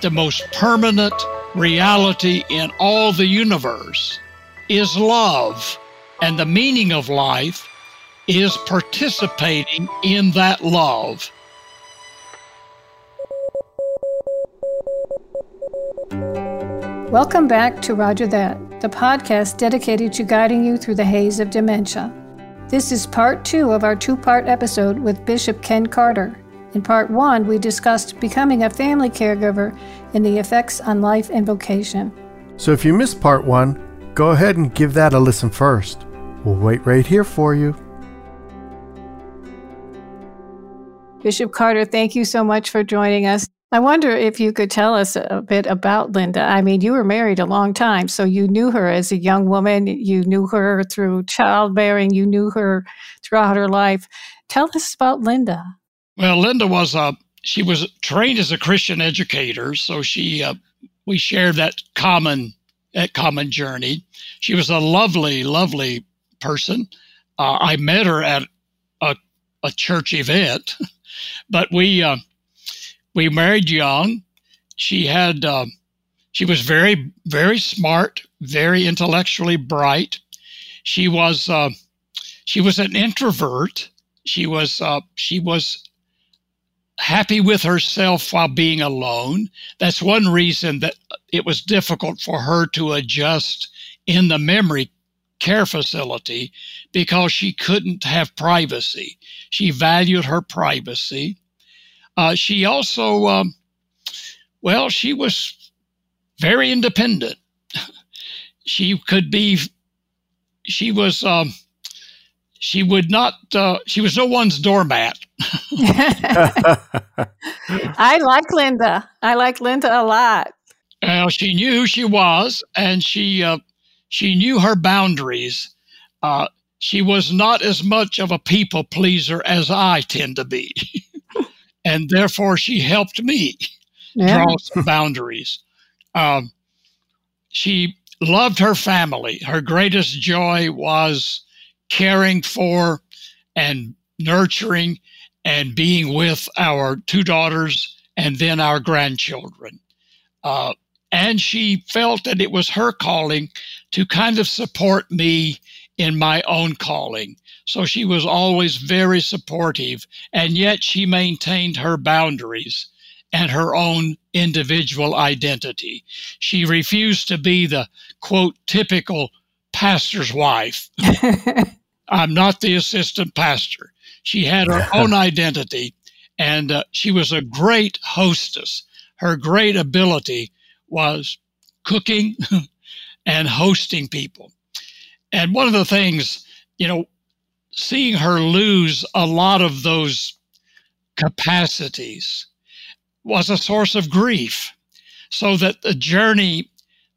The most permanent reality in all the universe is love, and the meaning of life is participating in that love. Welcome back to Roger That, the podcast dedicated to guiding you through the haze of dementia. This is part two of our two part episode with Bishop Ken Carter. In part one, we discussed becoming a family caregiver and the effects on life and vocation. So if you missed part one, go ahead and give that a listen first. We'll wait right here for you. Bishop Carter, thank you so much for joining us. I wonder if you could tell us a bit about Linda. I mean, you were married a long time, so you knew her as a young woman. You knew her through childbearing. You knew her throughout her life. Tell us about Linda. Well, Linda was a she was trained as a Christian educator, so she uh, we shared that common that common journey. She was a lovely, lovely person. Uh, I met her at a, a church event, but we uh, we married young. She had uh, she was very very smart, very intellectually bright. She was uh, she was an introvert. She was uh, she was happy with herself while being alone. That's one reason that it was difficult for her to adjust in the memory care facility because she couldn't have privacy. She valued her privacy. Uh, she also, um, well, she was very independent. she could be, she was, um, she would not, uh, she was no one's doormat. I like Linda. I like Linda a lot. Well, she knew who she was, and she uh, she knew her boundaries. Uh, she was not as much of a people pleaser as I tend to be, and therefore she helped me yeah. draw some boundaries. Um, she loved her family. Her greatest joy was caring for and nurturing and being with our two daughters and then our grandchildren. Uh, and she felt that it was her calling to kind of support me in my own calling. So she was always very supportive, and yet she maintained her boundaries and her own individual identity. She refused to be the quote, typical pastor's wife. I'm not the assistant pastor. She had her own identity, and uh, she was a great hostess. Her great ability was cooking and hosting people. And one of the things, you know, seeing her lose a lot of those capacities was a source of grief. So that the journey,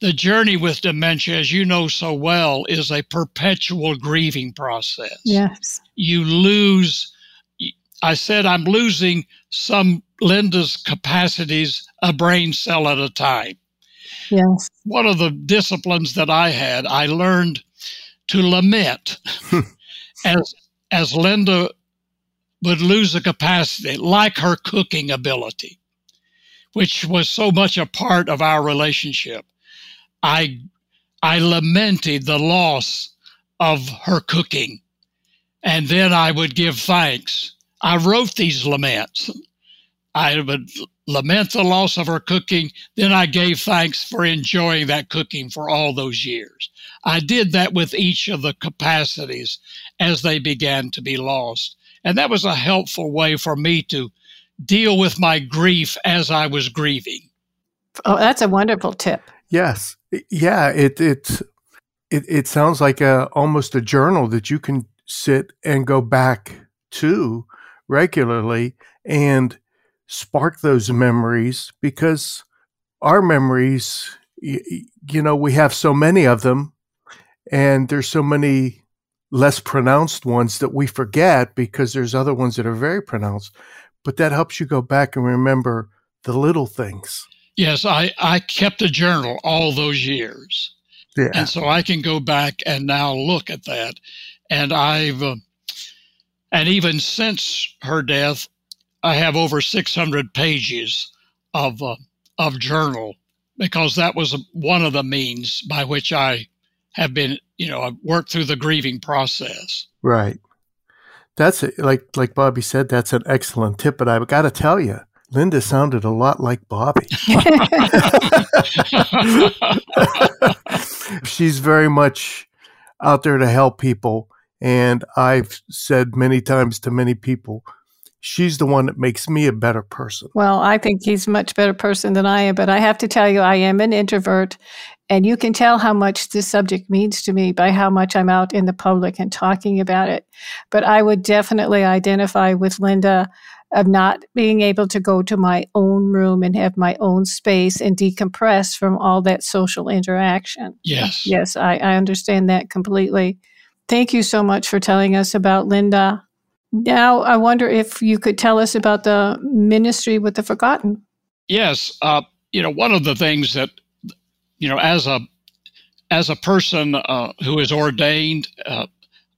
the journey with dementia, as you know so well, is a perpetual grieving process. Yes. You lose, I said, I'm losing some Linda's capacities a brain cell at a time. Yes. One of the disciplines that I had, I learned to lament as as Linda would lose a capacity, like her cooking ability, which was so much a part of our relationship. I I lamented the loss of her cooking, and then I would give thanks. I wrote these laments. I would lament the loss of her cooking. Then I gave thanks for enjoying that cooking for all those years. I did that with each of the capacities as they began to be lost. And that was a helpful way for me to deal with my grief as I was grieving. Oh, that's a wonderful tip. Yes. Yeah, it it it, it sounds like a almost a journal that you can sit and go back to regularly and spark those memories because our memories, you, you know, we have so many of them and there's so many less pronounced ones that we forget because there's other ones that are very pronounced. But that helps you go back and remember the little things. Yes, I, I kept a journal all those years. Yeah. And so I can go back and now look at that. And I've, uh, and even since her death, I have over 600 pages of uh, of journal because that was one of the means by which I have been, you know, I've worked through the grieving process. Right. That's it. like like Bobby said. That's an excellent tip. But I've got to tell you, Linda sounded a lot like Bobby. She's very much out there to help people. And I've said many times to many people, she's the one that makes me a better person. Well, I think he's a much better person than I am, but I have to tell you, I am an introvert. And you can tell how much this subject means to me by how much I'm out in the public and talking about it. But I would definitely identify with Linda of not being able to go to my own room and have my own space and decompress from all that social interaction. Yes. Yes, I, I understand that completely. Thank you so much for telling us about Linda. Now, I wonder if you could tell us about the ministry with the forgotten. Yes. Uh, you know, one of the things that, you know, as a as a person uh, who is ordained, uh,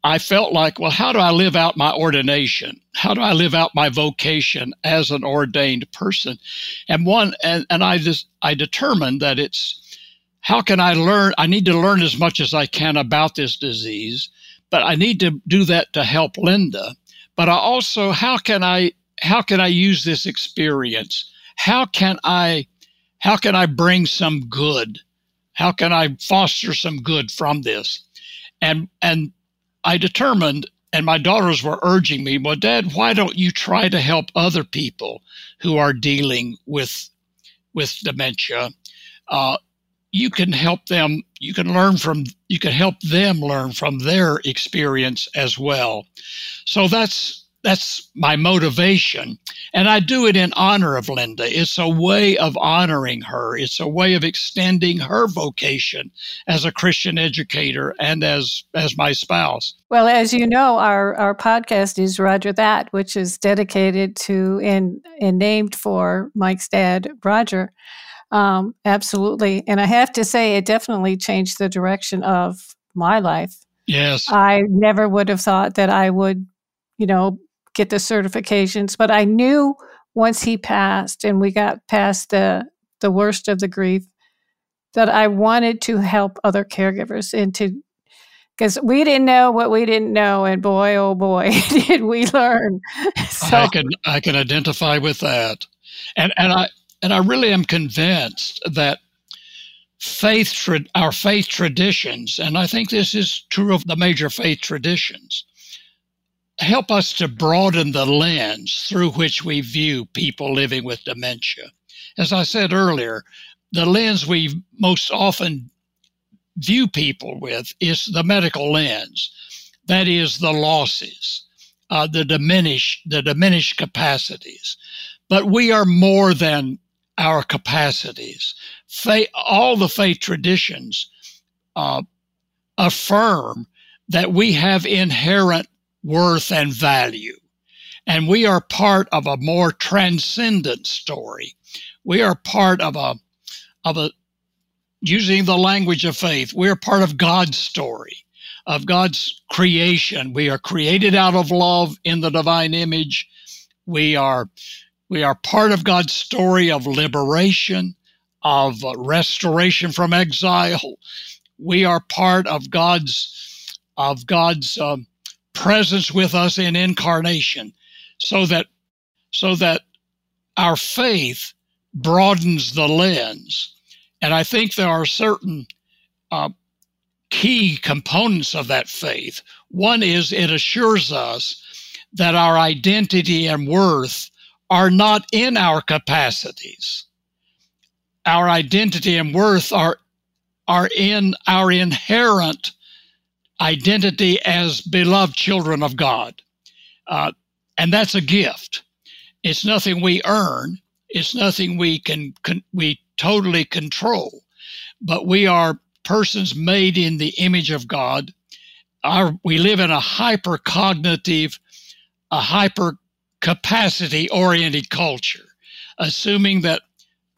I felt like, well, how do I live out my ordination? How do I live out my vocation as an ordained person? And one, and, and I just, I determined that it's, how can I learn? I need to learn as much as I can about this disease, but I need to do that to help Linda. But I also, how can I, how can I use this experience? How can I, how can I bring some good? How can I foster some good from this? And, and I determined, and my daughters were urging me, well, Dad, why don't you try to help other people who are dealing with with dementia? Uh, you can help them. You can learn from. You can help them learn from their experience as well. So that's that's my motivation. And I do it in honor of Linda. It's a way of honoring her. It's a way of extending her vocation as a Christian educator and as as my spouse. Well, as you know, our, our podcast is Roger That, which is dedicated to and and named for Mike's dad, Roger. Um, absolutely. And I have to say it definitely changed the direction of my life. Yes. I never would have thought that I would, you know, get the certifications. But I knew once he passed and we got past the the worst of the grief that I wanted to help other caregivers and to because we didn't know what we didn't know, and boy, oh boy, did we learn. So, I can I can identify with that, and and I and I really am convinced that faith our faith traditions, and I think this is true of the major faith traditions, help us to broaden the lens through which we view people living with dementia. As I said earlier, the lens we most often view people with is the medical lens. That is the losses, uh, the diminished, the diminished capacities. But we are more than our capacities. Faith, all the faith traditions uh, affirm that we have inherent worth and value. And we are part of a more transcendent story. We are part of a, of a, using the language of faith, we're part of God's story, of God's creation. We are created out of love in the divine image. We are, we are part of God's story of liberation, of restoration from exile. We are part of God's, of God's, um, presence with us in incarnation so that so that our faith broadens the lens. And i think there are certain uh, key components of that faith. One is it assures us that our identity and worth are not in our capacities. Our identity and worth are are in our inherent identity as beloved children of God. Uh, and that's a gift. It's nothing we earn. It's nothing we can, can we totally control. But we are persons made in the image of God. Our, we live in a hyper cognitive, a hyper capacity oriented culture, assuming that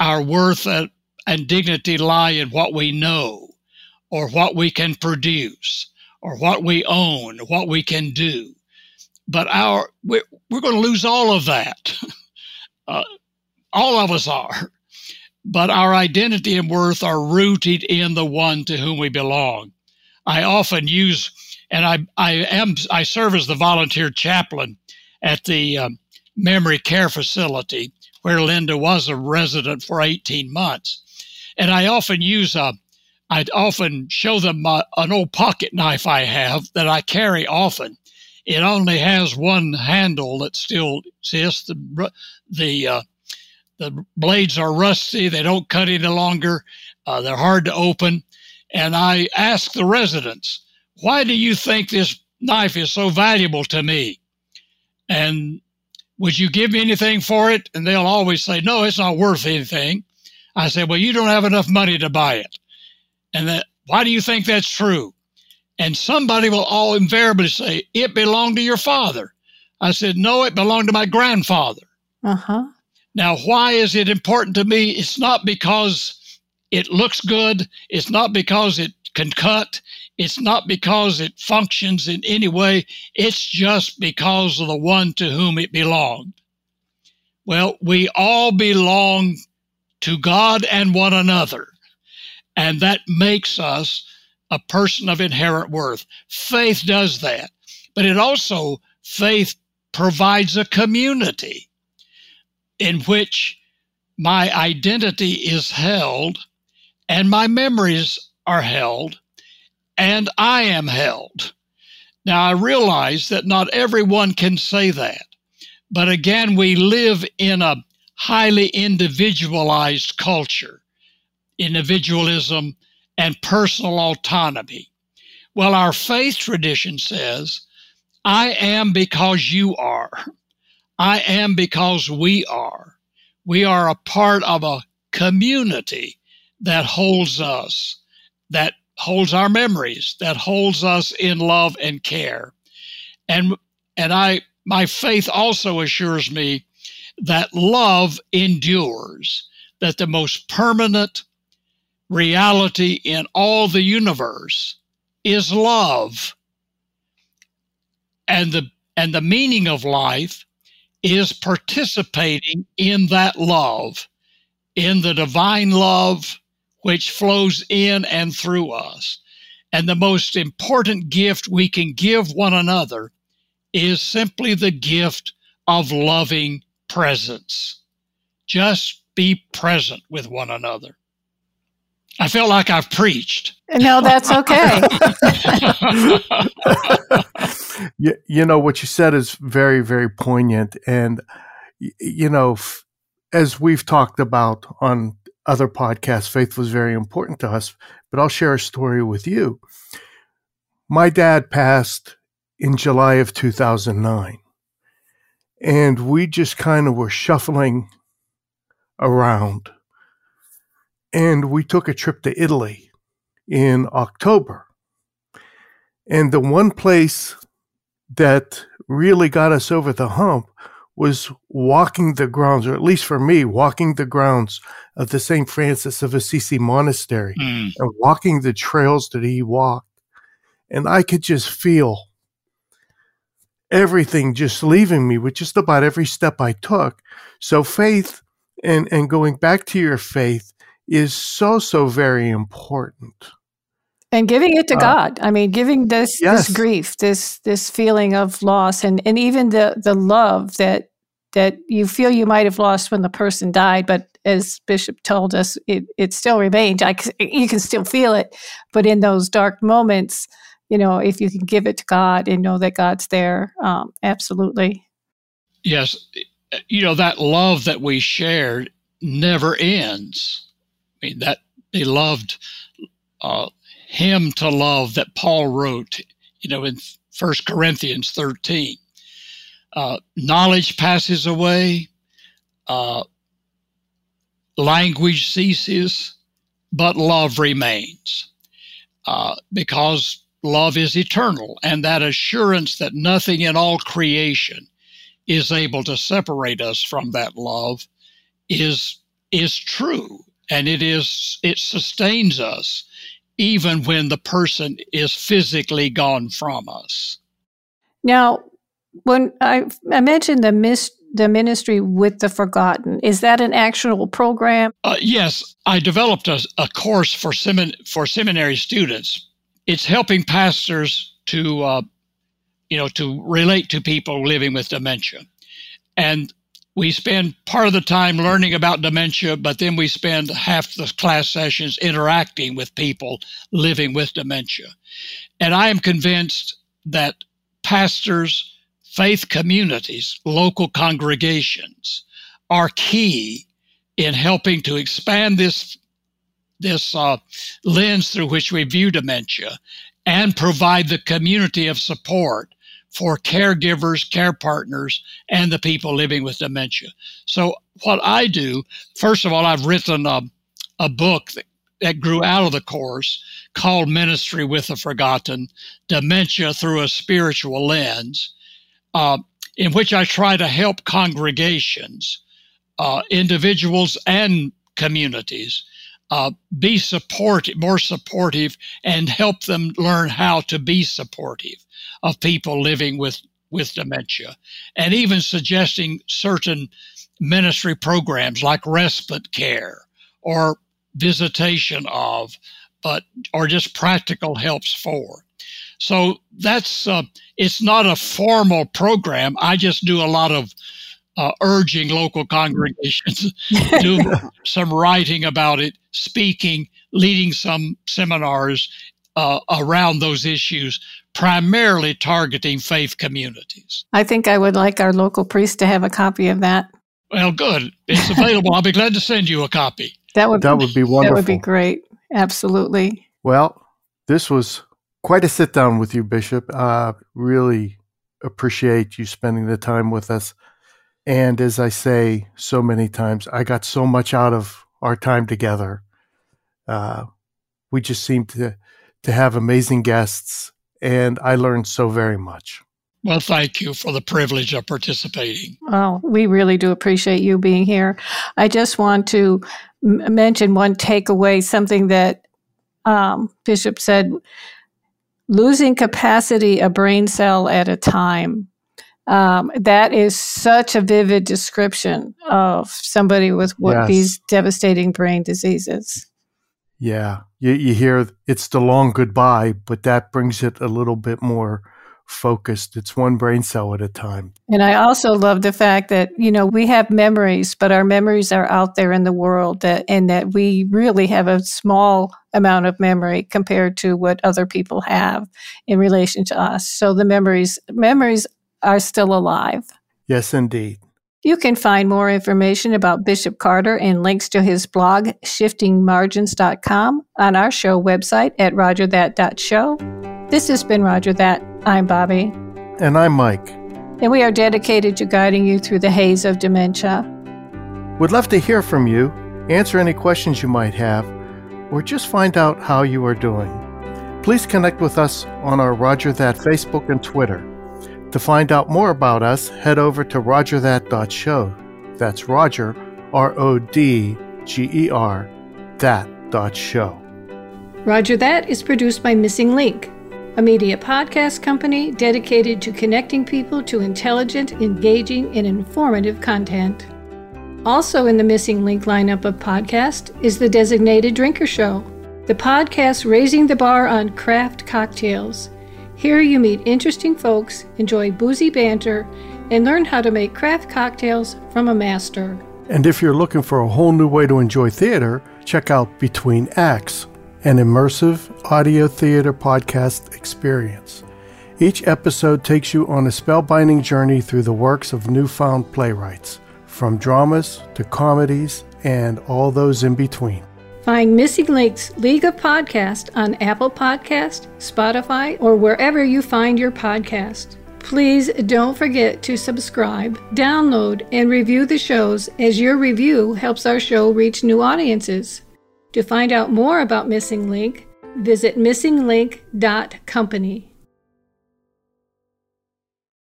our worth and dignity lie in what we know or what we can produce or what we own, what we can do. But our we're, we're going to lose all of that. Uh, all of us are. But our identity and worth are rooted in the one to whom we belong. I often use, and I, I am, I serve as the volunteer chaplain at the um, memory care facility where Linda was a resident for 18 months. And I often use a, I'd often show them uh, an old pocket knife I have that I carry often. It only has one handle that still exists. The, the, uh, the blades are rusty. They don't cut any longer. Uh, they're hard to open. And I ask the residents, why do you think this knife is so valuable to me? And would you give me anything for it? And they'll always say, no, it's not worth anything. I said, well, you don't have enough money to buy it. And that, why do you think that's true? And somebody will all invariably say, it belonged to your father. I said, no, it belonged to my grandfather. Uh huh. Now, why is it important to me? It's not because it looks good. It's not because it can cut. It's not because it functions in any way. It's just because of the one to whom it belonged. Well, we all belong to God and one another. And that makes us a person of inherent worth. Faith does that. But it also, faith provides a community in which my identity is held and my memories are held and I am held. Now, I realize that not everyone can say that. But again, we live in a highly individualized culture, individualism and personal autonomy. Well, our faith tradition says, I am because you are. I am because we are. We are a part of a community that holds us, that holds our memories, that holds us in love and care. And and I my faith also assures me that love endures, that the most permanent reality in all the universe is love. And the and the meaning of life is participating in that love, in the divine love which flows in and through us. And the most important gift we can give one another is simply the gift of loving presence. Just be present with one another. I feel like I've preached. No, that's okay. you, you know, what you said is very, very poignant. And, you know, as we've talked about on other podcasts, faith was very important to us. But I'll share a story with you. My dad passed in July of 2009. And we just kind of were shuffling around. And we took a trip to Italy in October. And the one place that really got us over the hump was walking the grounds, or at least for me, walking the grounds of the St. Francis of Assisi Monastery mm. and walking the trails that he walked. And I could just feel everything just leaving me with just about every step I took. So faith and, and going back to your faith is so, so very important. And giving it to uh, God. I mean, giving this yes. this grief, this this feeling of loss and, and even the the love that that you feel you might have lost when the person died, but as Bishop told us, it, it still remains. I, you can still feel it, but in those dark moments, you know, if you can give it to God and know that God's there, um, absolutely. Yes, you know that love that we shared never ends. I mean that beloved uh, hymn to love that Paul wrote, you know, in First Corinthians thirteen. Uh, knowledge passes away, uh, language ceases, but love remains. Uh, because love is eternal, and that assurance that nothing in all creation is able to separate us from that love is is true, and it is it sustains us even when the person is physically gone from us. Now, when I, I mentioned the mis- the ministry with the forgotten. Is that an actual program? Uh, yes, I developed a, a course for semin- for seminary students. It's helping pastors to, uh, you know, to relate to people living with dementia, and we spend part of the time learning about dementia, but then we spend half the class sessions interacting with people living with dementia. And I am convinced that pastors faith communities, local congregations are key in helping to expand this this uh, lens through which we view dementia and provide the community of support for caregivers, care partners, and the people living with dementia. So, what I do, first of all, I've written a, a book that, that grew out of the course called Ministry with the Forgotten Dementia Through a Spiritual Lens uh, in which I try to help congregations, uh, individuals, and communities uh, be supportive, more supportive, and help them learn how to be supportive of people living with with dementia, and even suggesting certain ministry programs like respite care or visitation of, but or just practical helps for. So that's uh, it's not a formal program. I just do a lot of uh, urging local congregations, do some writing about it, speaking, leading some seminars uh, around those issues, primarily targeting faith communities. I think I would like our local priest to have a copy of that. Well, good. It's available. I'll be glad to send you a copy. That would that would be wonderful. That would be great. Absolutely. Well, this was quite a sit down with you, Bishop. Uh, really appreciate you spending the time with us. And as I say so many times, I got so much out of our time together. Uh, we just seem to to have amazing guests, and I learned so very much. Well, thank you for the privilege of participating. Oh, we really do appreciate you being here. I just want to m- mention one takeaway, something that um, Bishop said losing capacity a brain cell at a time. Um, that is such a vivid description of somebody with what yes. these devastating brain diseases. Yeah, you, you hear it's the long goodbye, but that brings it a little bit more focused. It's one brain cell at a time. And I also love the fact that, you know, we have memories, but our memories are out there in the world that and that we really have a small amount of memory compared to what other people have in relation to us. So the memories memories are still alive. Yes, indeed. You can find more information about Bishop Carter and links to his blog, shiftingmargins.com, on our show website at rogerthat.show. This has been Roger That. I'm Bobby. And I'm Mike. And we are dedicated to guiding you through the haze of dementia. We'd love to hear from you, answer any questions you might have, or just find out how you are doing. Please connect with us on our Roger That Facebook and Twitter. To find out more about us, head over to rogerthat.show. That's Roger, R O D G E R, that dot show. Roger That is produced by Missing Link, a media podcast company dedicated to connecting people to intelligent, engaging, and informative content. Also in the Missing Link lineup of podcasts is the Designated Drinker Show, the podcast raising the bar on craft cocktails. Here you meet interesting folks, enjoy boozy banter, and learn how to make craft cocktails from a master. And if you're looking for a whole new way to enjoy theater, check out Between Acts, an immersive audio theater podcast experience. Each episode takes you on a spellbinding journey through the works of newfound playwrights, from dramas to comedies and all those in between. Find Missing Link's League of Podcast on Apple Podcast, Spotify, or wherever you find your podcast. Please don't forget to subscribe, download, and review the shows as your review helps our show reach new audiences. To find out more about Missing Link, visit missinglink.company.